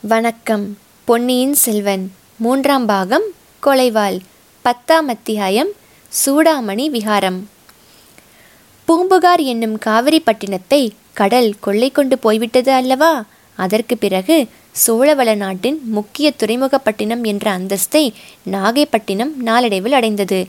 வணக்கம். பொன்னியின் செல்வன். மூன்றாம் பாகம் கொலைவாள். பத்தாம் அத்தியாயம் சூடாமணி விகாரம். பூம்புகார் என்னும் காவிரி பட்டினத்தை கடல் கொள்ளை கொண்டு போய்விட்டது அல்லவா? அதற்கு பிறகு சோழவள நாட்டின் முக்கிய துறைமுகப்பட்டினம் என்ற அந்தஸ்தை நாகைப்பட்டினம் நாளடைவில் அடைந்தது.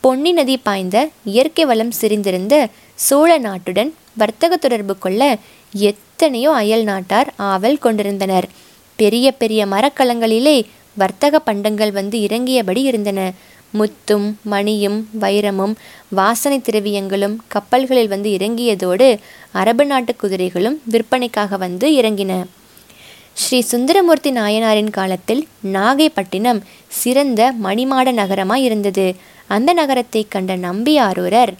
பொன்னி நதி பாய்ந்த இயற்கை வளம் சிரிந்திருந்த சோழ நாட்டுடன் வர்த்தக தொடர்பு கொள்ள எத்தனையோ அயல் நாட்டார் ஆவல் கொண்டிருந்தனர். பெரிய பெரிய மரக்கலங்களிலே வர்த்தக பண்டங்கள் வந்து இறங்கியபடி இருந்தன. முத்தும் மணியும் வைரமும் வாசனை திரவியங்களும் கப்பல்களில் வந்து இறங்கியதோடு அரபு நாட்டு குதிரைகளும் விற்பனைக்காக வந்து இறங்கின. ஸ்ரீ சுந்தரமூர்த்தி நாயனாரின் காலத்தில் நாகைப்பட்டினம் சிறந்த மணிமாட நகரமாய் இருந்தது. அந்த நகரத்தை கண்ட நம்பியாரூரர்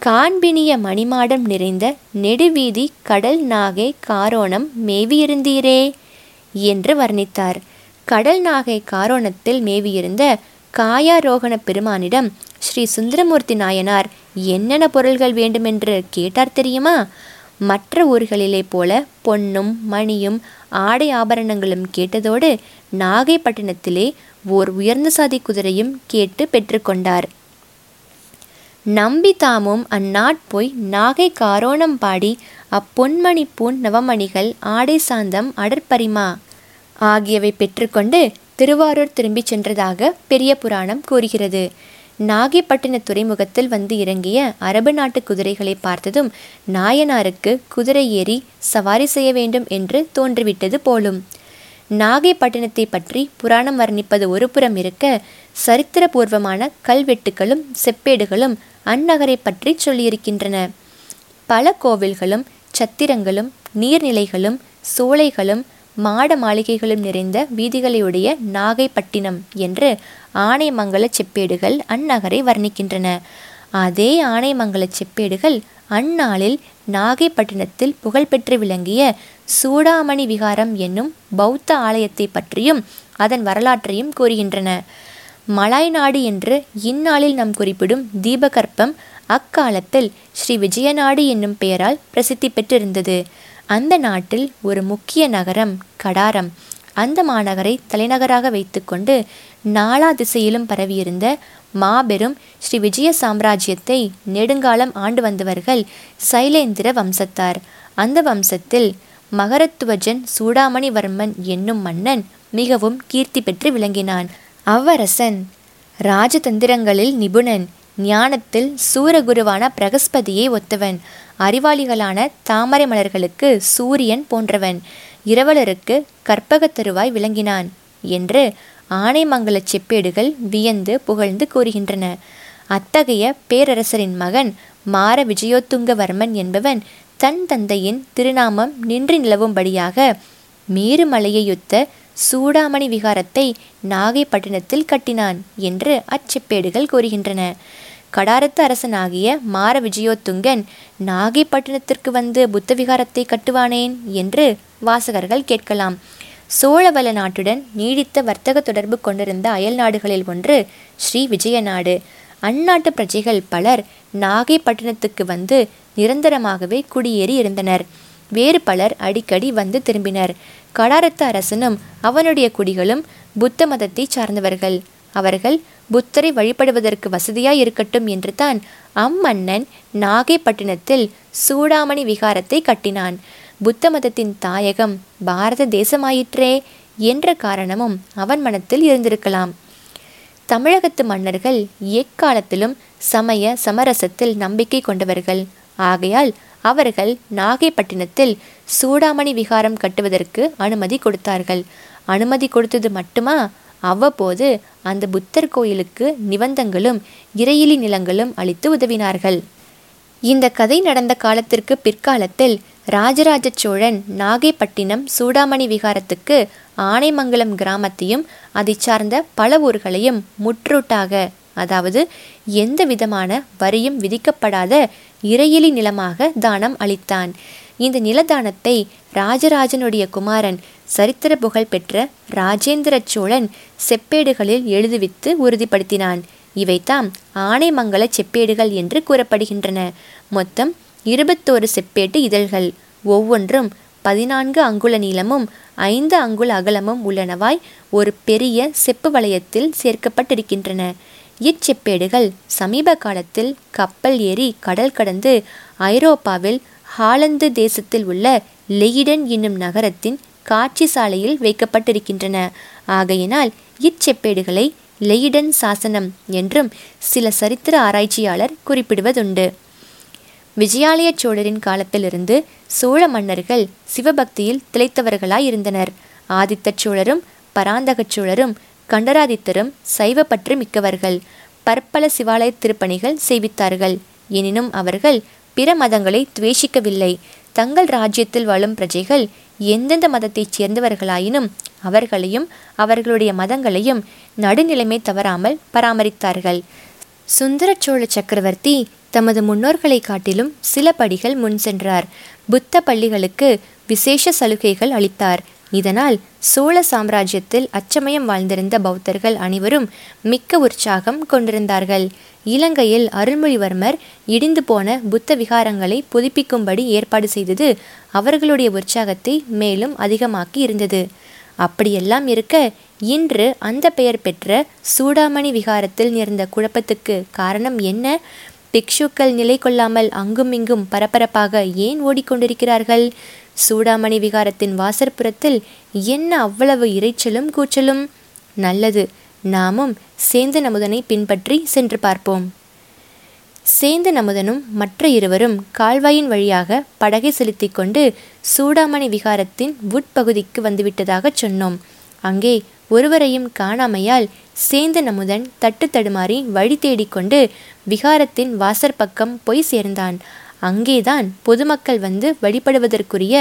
காண்பினிய மணிமாடம் நிறைந்த நெடுவீதி கடல் நாகை காரோணம் மேவியிருந்தீரே. என்று வர்ணித்தார். கடல் நாகை காரோணத்தில் மேவியிருந்த காயாரோகண பெருமானிடம் ஸ்ரீ சுந்தரமூர்த்தி நாயனார் என்னென்ன பொருள்கள் வேண்டுமென்று கேட்டார் தெரியுமா? மற்ற ஊர்களிலே போல பொன்னும் மணியும் ஆடை ஆபரணங்களும் கேட்டதோடு நாகைப்பட்டினத்திலே ஓர் உயர்ந்த சாதி குதிரையும் கேட்டு பெற்றுக்கொண்டார் நம்பி தாமும் அந்நாட்போய் நாகை காரோணம் பாடி அப்பொன்மணி பூன் நவமணிகள் ஆடை சாந்தம் அடற்பரிமா? ஆகியவை பெற்றுக்கொண்டு திருவாரூர் திரும்பிச் சென்றதாக பெரிய புராணம் கூறுகிறது. நாகைப்பட்டின துறைமுகத்தில் வந்து இறங்கிய அரபு நாட்டு குதிரைகளை பார்த்ததும் நாயனாருக்கு குதிரை ஏறி சவாரி செய்ய வேண்டும் என்று தோன்றிவிட்டது போலும். நாகைப்பட்டினத்தை பற்றி புராணம் வர்ணிப்பது ஒரு புறம் இருக்க சரித்திரபூர்வமான கல்வெட்டுகளும் செப்பேடுகளும் அந்நகரை பற்றி சொல்லியிருக்கின்றன. பல கோவில்களும் சத்திரங்களும் நீர்நிலைகளும் சோலைகளும் மாட மாளிகைகளும் நிறைந்த வீதிகளையுடைய நாகைப்பட்டினம் என்று ஆனைமங்கல செப்பேடுகள் அந்நகரை வர்ணிக்கின்றன. அதே ஆனைமங்கல செப்பேடுகள் அந்நாளில் நாகைப்பட்டினத்தில் புகழ்பெற்று விளங்கிய சூடாமணி விகாரம் என்னும் பௌத்த ஆலயத்தை பற்றியும் அதன் வரலாற்றையும் கூறுகின்றன. மலாய் நாடு என்று இந்நாளில் நாம் குறிப்பிடும் தீபகற்பம் அக்காலத்தில் ஸ்ரீ விஜயநாடு என்னும் பெயரால் பிரசித்தி பெற்றிருந்தது. அந்த நாட்டில் ஒரு முக்கிய நகரம் கடாரம். அந்த மாநகரை தலைநகராக வைத்துக்கொண்டு நாலா திசையிலும் பரவியிருந்த மாபெரும் ஸ்ரீ விஜய சாம்ராஜ்யத்தை நெடுங்காலம் ஆண்டு வந்தவர்கள் சைலேந்திர வம்சத்தார். அந்த வம்சத்தில் மகரத்துவஜன் சூடாமணிவர்மன் என்னும் மன்னன் மிகவும் கீர்த்தி பெற்று விளங்கினான். அவ்வரசன் ராஜதந்திரங்களில் நிபுணன். ஞானத்தில் சூரகுருவான பிரகஸ்பதியை ஒத்தவன். அறிவாளிகளான தாமரை மலர்களுக்கு சூரியன் போன்றவன். இரவலருக்கு கற்பகத் தருவாய் விளங்கினான் என்று ஆனைமங்கல செப்பேடுகள் வியந்து புகழ்ந்து கூறுகின்றன. அத்தகைய பேரரசரின் மகன் மார விஜயோத்துங்கவர்மன் என்பவன் தன் தந்தையின் திருநாமம் நின்று நிலவும்படியாக மேருமலையையொத்த சூடாமணி விகாரத்தை நாகைப்பட்டினத்தில் கட்டினான் என்று அச்செப்பேடுகள் கூறுகின்றன. கடாரத்து அரசனாகிய மார விஜயோத்துங்கன் நாகைப்பட்டினத்திற்கு வந்து புத்த விகாரத்தை கட்டுவானேன்? என்று வாசகர்கள் கேட்கலாம். சோழவள நாட்டுடன் நீடித்த வர்த்தக தொடர்பு கொண்டிருந்த அயல் நாடுகளில் ஒன்று ஸ்ரீ விஜயநாடு. அந்நாட்டு பிரஜைகள் பலர் நாகைப்பட்டினத்துக்கு வந்து நிரந்தரமாகவே குடியேறி இருந்தனர். வேறு பலர் அடிக்கடி வந்து திரும்பினர். கடாரத்து அரசனும் அவனுடைய குடிகளும் புத்த மதத்தை சார்ந்தவர்கள். அவர்கள் புத்தரை வழிபடுவதற்கு வசதியாய் இருக்கட்டும் என்று தான் அம்மன்னன் நாகைப்பட்டினத்தில் சூடாமணி விகாரத்தை கட்டினான். புத்த மதத்தின் தாயகம் பாரத தேசமாயிற்றே என்ற காரணமும் அவன் மனத்தில் இருந்திருக்கலாம். தமிழகத்து மன்னர்கள் எக்காலத்திலும் சமய சமரசத்தில் நம்பிக்கை கொண்டவர்கள். ஆகையால் அவர்கள் நாகைப்பட்டினத்தில் சூடாமணி விகாரம் கட்டுவதற்கு அனுமதி கொடுத்தார்கள். அனுமதி கொடுத்தது மட்டுமா? அவ்வப்போது அந்த புத்தர் கோயிலுக்கு நிபந்தங்களும் இறையிலி நிலங்களும் அளித்து உதவினார்கள். இந்த கதை நடந்த காலத்திற்கு பிற்காலத்தில் ராஜராஜ சோழன் நாகைப்பட்டினம் சூடாமணி விகாரத்துக்கு ஆனைமங்கலம் கிராமத்தையும் அதை சார்ந்த பல ஊர்களையும் முற்றூட்டாக அதாவது எந்த விதமான வரியும் விதிக்கப்படாத இறையிலி நிலமாக தானம் அளித்தான். இந்த நிலதானத்தை ராஜராஜனுடைய குமாரன் சரித்திர புகழ் பெற்ற ராஜேந்திர சோழன் செப்பேடுகளில் எழுதுவித்து உறுதிப்படுத்தினான். இவைதாம் ஆனைமங்கல செப்பேடுகள் என்று கூறப்படுகின்றன. மொத்தம் இருபத்தோரு செப்பேட்டு இதழ்கள். ஒவ்வொன்றும் பதினான்கு அங்குல நீளமும் ஐந்து அங்குல அகலமும் உள்ளனவாய் ஒரு பெரிய செப்பு வளையத்தில் சேர்க்கப்பட்டிருக்கின்றன. இச்செப்பேடுகள் சமீப காலத்தில் கப்பல் ஏறி கடல் கடந்து ஐரோப்பாவில் ஹாலந்து தேசத்தில் உள்ள லெயிடன் என்னும் நகரத்தின் காட்சி சாலையில் வைக்கப்பட்டிருக்கின்றன. ஆகையினால் இச்செப்பேடுகளை லெயிடன் சாசனம் என்றும் சில சரித்திர ஆராய்ச்சியாளர் குறிப்பிடுவதுண்டு. விஜயாலய சோழரின் காலத்திலிருந்து சோழ மன்னர்கள் சிவபக்தியில் திளைத்தவர்களாயிருந்தனர். ஆதித்த சோழரும் பராந்தக சோழரும் கண்டராதித்தரும் சைவப்பற்று மிக்கவர்கள். பற்பல சிவாலய திருப்பணிகள் செய்வித்தார்கள். எனினும் அவர்கள் பிற மதங்களை துவேஷிக்கவில்லை. தங்கள் ராஜ்யத்தில் வாழும் பிரஜைகள் எந்தெந்த மதத்தைச் சேர்ந்தவர்களாயினும் அவர்களையும் அவர்களுடைய மதங்களையும் நடுநிலைமை தவறாமல் பராமரித்தார்கள். சுந்தர சோழ சக்கரவர்த்தி தமது முன்னோர்களை காட்டிலும் சில படிகள் முன் சென்றார். புத்த பள்ளிகளுக்கு விசேஷ சலுகைகள் அளித்தார். இதனால் சோழ சாம்ராஜ்யத்தில் அச்சமயம் வாழ்ந்திருந்த பௌத்தர்கள் அனைவரும் மிக்க உற்சாகம் கொண்டிருந்தார்கள். இலங்கையில் அருள்மொழிவர்மர் இடிந்து போன புத்த விகாரங்களை புதுப்பிக்கும்படி ஏற்பாடு செய்தது அவர்களுடைய உற்சாகத்தை மேலும் அதிகமாக்கி இருந்தது. அப்படியெல்லாம் இருக்க இன்று அந்த பெயர் பெற்ற சூடாமணி விகாரத்தில் நேர்ந்த குழப்பத்துக்கு காரணம் என்ன? பிக்ஷுக்கள் நிலை கொள்ளாமல் அங்குமிங்கும் பரபரப்பாக ஏன் ஓடிக்கொண்டிருக்கிறார்கள்? சூடாமணி விகாரத்தின் வாசற்புறத்தில் என்ன அவ்வளவு இறைச்சலும் கூச்சலும்? நல்லது நாமும் சேந்த நமுதனை பின்பற்றி சென்று பார்ப்போம். சேந்த நமுதனும் மற்ற இருவரும் கால்வாயின் வழியாக படகை செலுத்தி கொண்டு சூடாமணி விகாரத்தின் உட்பகுதிக்கு வந்துவிட்டதாகச் சொன்னோம். அங்கே ஒருவரையும் காணாமையால் சேந்த நமுதன் தட்டு தடுமாறி வழி தேடிக்கொண்டு விகாரத்தின் வாசற்பக்கம் போய் சேர்ந்தான். அங்கேதான் பொதுமக்கள் வந்து வழிபடுவதற்குரிய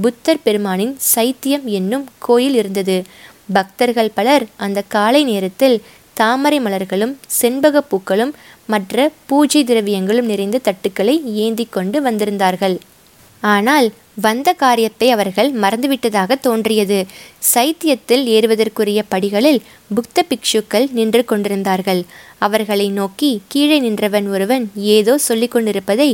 புத்தர் பெருமானின் சைத்தியம் என்னும் கோயில் இருந்தது. பக்தர்கள் பலர் அந்த காலை நேரத்தில் தாமரை மலர்களும் செண்பக பூக்களும் மற்ற பூஜை திரவியங்களும் நிறைந்த தட்டுக்களை ஏந்தி கொண்டு வந்திருந்தார்கள். ஆனால் வந்த காரியத்தை அவர்கள் மறந்துவிட்டதாக தோன்றியது. சைத்தியத்தில் ஏறுவதற்குரிய படிகளில் புக்த பிக்ஷுக்கள் நின்று கொண்டிருந்தார்கள். அவர்களை நோக்கி கீழே நின்றவன் ஒருவன் ஏதோ சொல்லிக் கொண்டிருப்பதை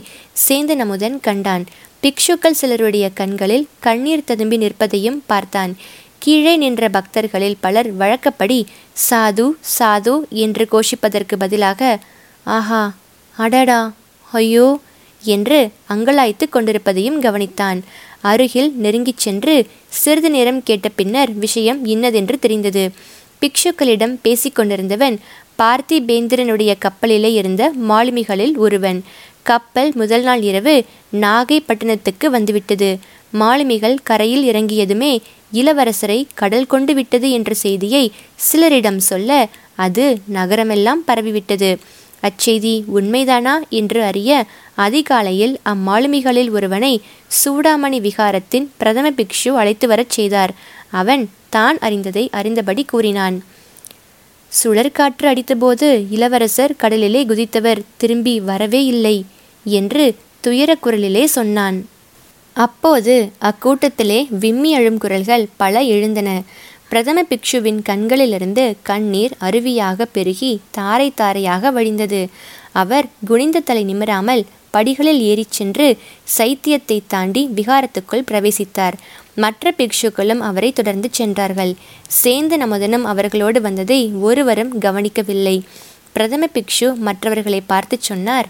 சேந்தன் அமுதன் கண்டான். பிக்ஷுக்கள் சிலருடைய கண்களில் கண்ணீர் ததும்பி நிற்பதையும் பார்த்தான். கீழே நின்ற பக்தர்களில் பலர் வழக்கப்படி சாது சாது என்று கோஷிப்பதற்கு பதிலாக ஆஹா அடடா ஐயோ என்று அங்கலாய்த்து கொண்டிருப்பதையும் கவனித்தான். அருகில் நெருங்கிச் சென்று சிறிது நேரம் கேட்ட பின்னர் விஷயம் இன்னதென்று தெரிந்தது. பிக்ஷுக்களிடம் பேசிக்கொண்டிருந்தவன் பார்த்திபேந்திரனுடைய கப்பலிலே இருந்த மாலுமிகளில் ஒருவன். கப்பல் முதல் நாள் இரவு நாகைப்பட்டினத்துக்கு வந்துவிட்டது. மாலுமிகள் கரையில் இறங்கியதுமே இளவரசரை கடல் கொண்டு விட்டது என்ற செய்தியை சிலரிடம் சொல்ல அது நகரமெல்லாம் பரவிவிட்டது. அச்செய்தி உண்மைதானா என்று அறிய அதிகாலையில் அம்மாலுமிகளில் ஒருவனை சூடாமணி விகாரத்தின் பிரதம பிக்ஷு அழைத்து வரச் செய்தார். அவன் தான் அறிந்ததை அறிந்தபடி கூறினான். சுழற்காற்று அடித்தபோது இளவரசர் கடலிலே குதித்தவர் திரும்பி வரவே இல்லை என்று துயர குரலிலே சொன்னான். அப்போது அக்கூட்டத்திலே விம்மி அழும் குரல்கள் பல எழுந்தன. பிரதம பிக்ஷுவின் கண்களிலிருந்து கண்ணீர் அருவியாக பெருகி தாரை தாரையாக வழிந்தது. அவர் குனிந்த தலை நிமிராமல் படிகளில் ஏறிச் சென்று சைத்தியத்தை தாண்டி விகாரத்துக்குள் பிரவேசித்தார். மற்ற பிக்ஷுக்களும் அவரை தொடர்ந்து சென்றார்கள். சேந்த நமதனும் அவர்களோடு வந்ததை ஒருவரும் கவனிக்கவில்லை. பிரதம பிக்ஷு மற்றவர்களை பார்த்து சொன்னார்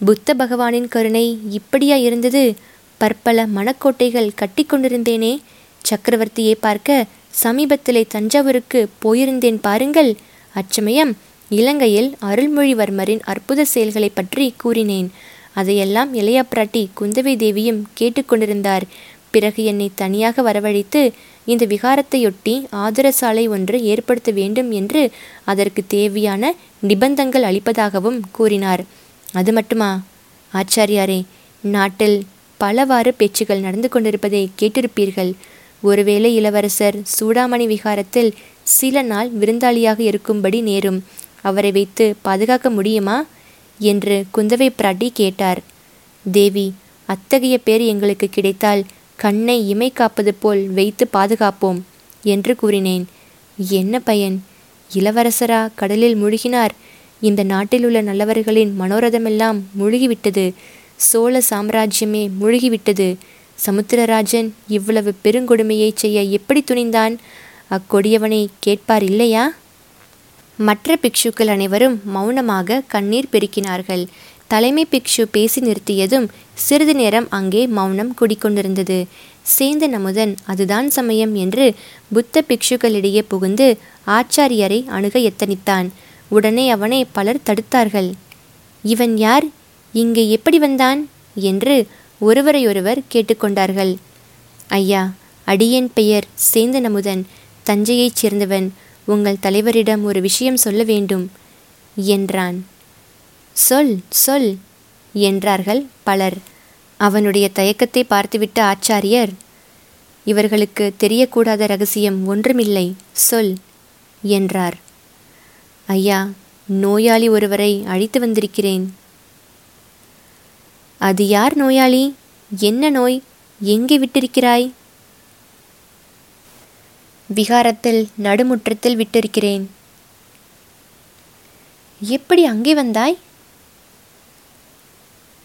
புத்த பகவானின் கருணை இப்படியா இருந்தது? பற்பல மணக்கோட்டைகள் கட்டி கொண்டிருந்தேனே. சக்கரவர்த்தியை பார்க்க சமீபத்திலே தஞ்சாவூருக்கு போயிருந்தேன் பாருங்கள். அச்சமயம் இலங்கையில் அருள்மொழிவர்மரின் அற்புத செயல்களை பற்றி கூறினேன். அதையெல்லாம் இளையப்பிராட்டி குந்தவை தேவியும் கேட்டுக்கொண்டிருந்தார் பிறகு என்னை தனியாக வரவழைத்து இந்த விகாரத்தையொட்டி ஆதர சாலை ஒன்று ஏற்படுத்த வேண்டும் என்று அதற்கு தேவையான நிபந்தங்கள் அளிப்பதாகவும் கூறினார். அது மட்டுமா? ஆச்சாரியாரே நாட்டில் பலவாறு பேச்சுகள் நடந்து கொண்டிருப்பதை கேட்டிருப்பீர்கள். ஒருவேளை இளவரசர் சூடாமணி விகாரத்தில் சில நாள் விருந்தாளியாக இருக்கும்படி நேரும் அவரை வைத்து பாதுகாக்க முடியுமா? என்று குந்தவை பிராட்டி கேட்டார். தேவி அத்தகைய பேர் எங்களுக்கு கிடைத்தால் கண்ணை இமை காப்பது போல் வைத்து பாதுகாப்போம் என்று கூறினேன். என்ன பயன்? இளவரசரா கடலில் முழுகினார். இந்த நாட்டில் உள்ள நல்லவர்களின் மனோரதமெல்லாம் முழுகிவிட்டது. சோழ சாம்ராஜ்யமே முழுகிவிட்டது. சமுத்திரராஜன் இவ்வளவு பெருங்கொடுமையை செய்ய எப்படி துணிந்தான்? அக்கொடியவனை கேட்பார் இல்லையா? மற்ற பிக்ஷுக்கள் அனைவரும் மௌனமாக கண்ணீர் பெருக்கினார்கள். தலைமை பிக்ஷு பேசி நிறுத்தியதும் சிறிது நேரம் அங்கே மௌனம் குடிக்கொண்டிருந்தது. சேந்தன் அமுதன் அதுதான் சமயம் என்று புத்த பிக்ஷுக்களிடையே புகுந்து ஆச்சாரியரை அணுக எத்தனித்தான். உடனே அவனை பலர் தடுத்தார்கள். இவன் யார்? இங்கே எப்படி வந்தான்? என்று ஒருவரையொருவர் கேட்டுக்கொண்டார்கள். ஐயா அடியேன் பெயர் சேந்தன் அமுதன் தஞ்சையைச் சேர்ந்தவன். உங்கள் தலைவரிடம் ஒரு விஷயம் சொல்ல வேண்டும் என்றான். சொல் சொல் என்றார்கள் பலர். அவனுடைய தயக்கத்தை பார்த்துவிட்ட ஆச்சாரியர் இவர்களுக்கு தெரியக்கூடாத ரகசியம் ஒன்றுமில்லை சொல் என்றார். ஐயா நோயாளி ஒருவரை அழைத்து வந்திருக்கிறேன். அது யார் நோயாளி? என்ன நோய்? எங்கே விட்டிருக்கிறாய்? விகாரத்தில் நடுமுற்றத்தில் விட்டிருக்கிறேன். எப்படி அங்கே வந்தாய்?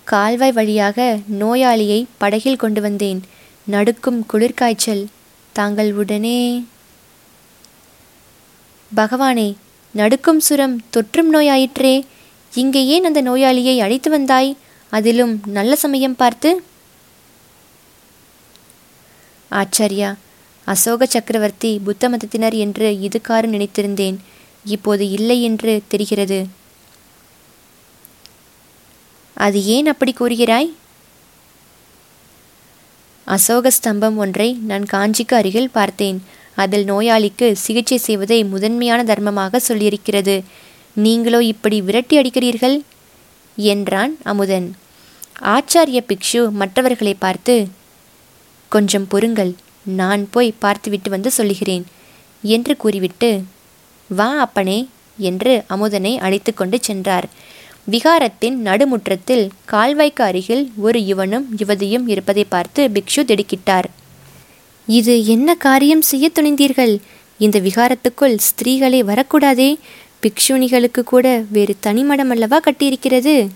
கால்வாய் வழியாக நோயாளியை படகில் கொண்டு வந்தேன். நடுக்கும் குளிர்காய்ச்சல். தாங்கள் உடனே பகவானே நடுக்கும் சுரம் தொற்றும் நோயாயிற்றே. இங்கே ஏன் அந்த நோயாளியை அழைத்து வந்தாய்? அதிலும் நல்ல சமயம் பார்த்து ஆச்சாரியா அசோக சக்கரவர்த்தி புத்த மதத்தினர் என்று இதுக்காறு நினைத்திருந்தேன். இப்போது இல்லை என்று தெரிகிறது. அது ஏன் அப்படி கூறுகிறாய்? அசோக ஸ்தம்பம் ஒன்றை நான் காஞ்சிக்கு அருகில் பார்த்தேன். அதில் நோயாளிக்கு சிகிச்சை செய்வதை முதன்மையான தர்மமாக சொல்லியிருக்கிறது. நீங்களோ இப்படி விரட்டி அடிக்கிறீர்கள்? என்றான் அமுதன். ஆச்சாரிய பிக்ஷு மற்றவர்களை பார்த்து கொஞ்சம் பொறுங்கள் நான் போய் பார்த்துவிட்டு வந்து சொல்லுகிறேன் என்று கூறிவிட்டு வா அப்பனே என்று அமுதனை அழைத்து கொண்டு சென்றார். விகாரத்தின் நடுமுற்றத்தில் கால்வாய்க்கு அருகில் ஒரு யுவனும் யுவதியும் இருப்பதை பார்த்து பிக்ஷு திடுக்கிட்டார். இது என்ன காரியம் செய்ய துணிந்தீர்கள்? இந்த விகாரத்துக்குள் ஸ்திரீகளை வரக்கூடாதே பிக்ஷுனிகளுக்கு கூட வேறு தனிமடம் அல்லவா கட்டியிருக்கிறது?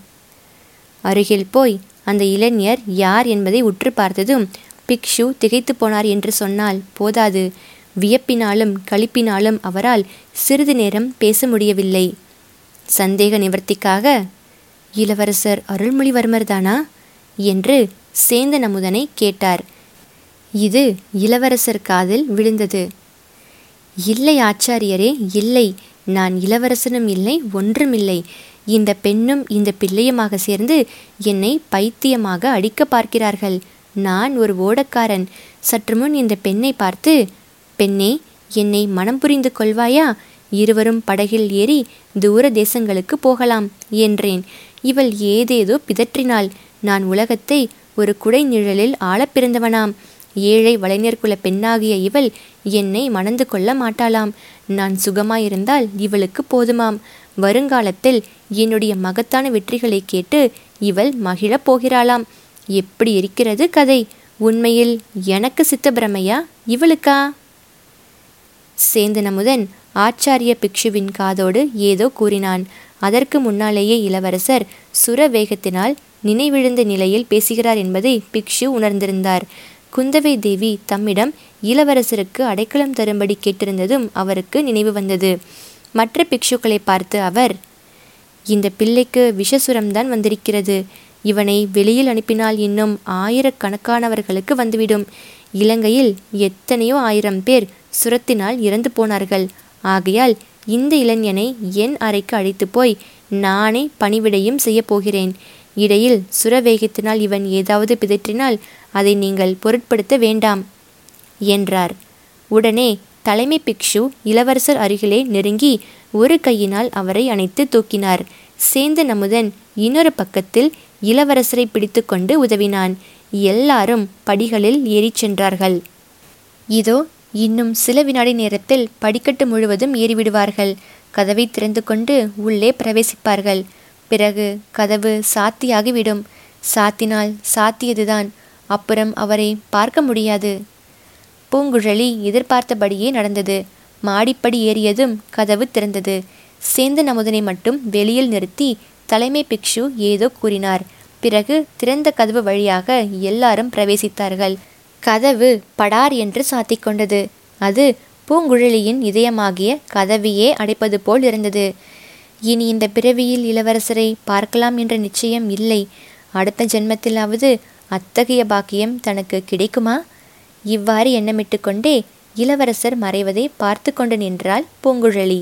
அருகில் போய் அந்த இளைஞர் யார் என்பதை உற்று பார்த்ததும் பிக்ஷு திகைத்து போனார் என்று சொன்னால் போதாது. வியப்பினாலும் களிப்பினாலும் அவரால் சிறிது நேரம் பேச முடியவில்லை. சந்தேக நிவர்த்திக்காக இளவரசர் அருள்மொழிவர்மர் தானா? என்று சேந்தன் அமுதனை கேட்டார். இது இளவரசர் காதில் விழுந்தது. இல்லை ஆச்சாரியரே இல்லை. நான் இளவரசனும் இல்லை ஒன்றுமில்லை. இந்த பெண்ணும் இந்த பிள்ளையுமாக சேர்ந்து என்னை பைத்தியமாக அடிக்க பார்க்கிறார்கள். நான் ஒரு ஓடக்காரன். சற்று முன் இந்த பெண்ணை பார்த்து பெண்ணே என்னை மனம் புரிந்து கொள்வாயா? இருவரும் படகில் ஏறி தூர தேசங்களுக்கு போகலாம் என்றேன். இவள் ஏதேதோ பிதற்றினாள். நான் உலகத்தை ஒரு குடை நிழலில் ஆளப் பிறந்தவனாம். ஏழை வளைஞர் குல பெண்ணாகிய இவள் என்னை மணந்து கொள்ள மாட்டாளாம். நான் சுகமாயிருந்தால் இவளுக்கு போதுமாம். வருங்காலத்தில் என்னுடைய மகத்தான வெற்றிகளை கேட்டு இவள் மகிழப் போகிறாளாம். எப்படி இருக்கிறது கதை? உண்மையில் எனக்கு சித்தப்பிரமையா இவளுக்கா? சேந்தன் அமுதன் ஆச்சாரிய பிக்ஷுவின் காதோடு ஏதோ கூறினான். அதற்கு முன்னாலேயே இளவரசர் சுர வேகத்தினால் நினைவிழுந்த நிலையில் பேசுகிறார் என்பதை பிக்ஷு உணர்ந்திருந்தார். குந்தவை தேவி தம்மிடம் இளவரசருக்கு அடைக்கலம் தரும்படி கேட்டிருந்ததும் அவருக்கு நினைவு வந்தது. மற்ற பிக்ஷுக்களை பார்த்து அவர் இந்த பிள்ளைக்கு விஷசுரம்தான் வந்திருக்கிறது. இவனை வெளியில் அனுப்பினால் இன்னும் ஆயிரக்கணக்கானவர்களுக்கு வந்துவிடும். இலங்கையில் எத்தனையோ ஆயிரம் பேர் சுரத்தினால் இறந்து போனார்கள். ஆகையால் இந்த இளைஞனை என் அறைக்கு அழைத்து போய் நானே பணிவிடையும் செய்யப் போகிறேன். இடையில் சுரவேகத்தினால் இவன் ஏதாவது பிதற்றினால் அதை நீங்கள் பொருட்படுத்த வேண்டாம் என்றார். உடனே தலைமை பிக்ஷு இளவரசர் அருகிலே நெருங்கி ஒரு கையினால் அவரை அணைத்து தூக்கினார். சேந்தன் அமுதன் இன்னொரு பக்கத்தில் இளவரசரை பிடித்துக்கொண்டு உதவினான். எல்லாரும் படிகளில் ஏறிச் சென்றார்கள். இதோ இன்னும் சில வினாடி நேரத்தில் படிக்கட்டு முழுவதும் ஏறிவிடுவார்கள். கதவை திறந்து கொண்டு உள்ளே பிரவேசிப்பார்கள். பிறகு கதவு சாத்தியாகிவிடும். சாத்தினால் சாத்தியதுதான். அப்புறம் அவரை பார்க்க முடியாது. பூங்குழலி எதிர்பார்த்தபடியே நடந்தது. மாடிப்படி ஏறியதும் கதவு திறந்தது. சேந்தன் அமுதனை மட்டும் வெளியில் நிறுத்தி தலைமை பிக்ஷு ஏதோ கூறினார். பிறகு திறந்த கதவு வழியாக எல்லாரும் பிரவேசித்தார்கள். கதவு படார் என்று சாத்திக் கொண்டது. அது பூங்குழலியின் இதயமாகிய கதவையே அடைப்பது போல் இருந்தது. இனி இந்த பிறவியில் இளவரசரை பார்க்கலாம் என்ற நிச்சயம் இல்லை. அடுத்த ஜென்மத்திலாவது அத்தகைய பாக்கியம் தனக்கு கிடைக்குமா? இவ்வாறு எண்ணமிட்டு கொண்டே இளவரசர் மறைவதை பார்த்து கொண்டு நின்றாள் பூங்குழலி.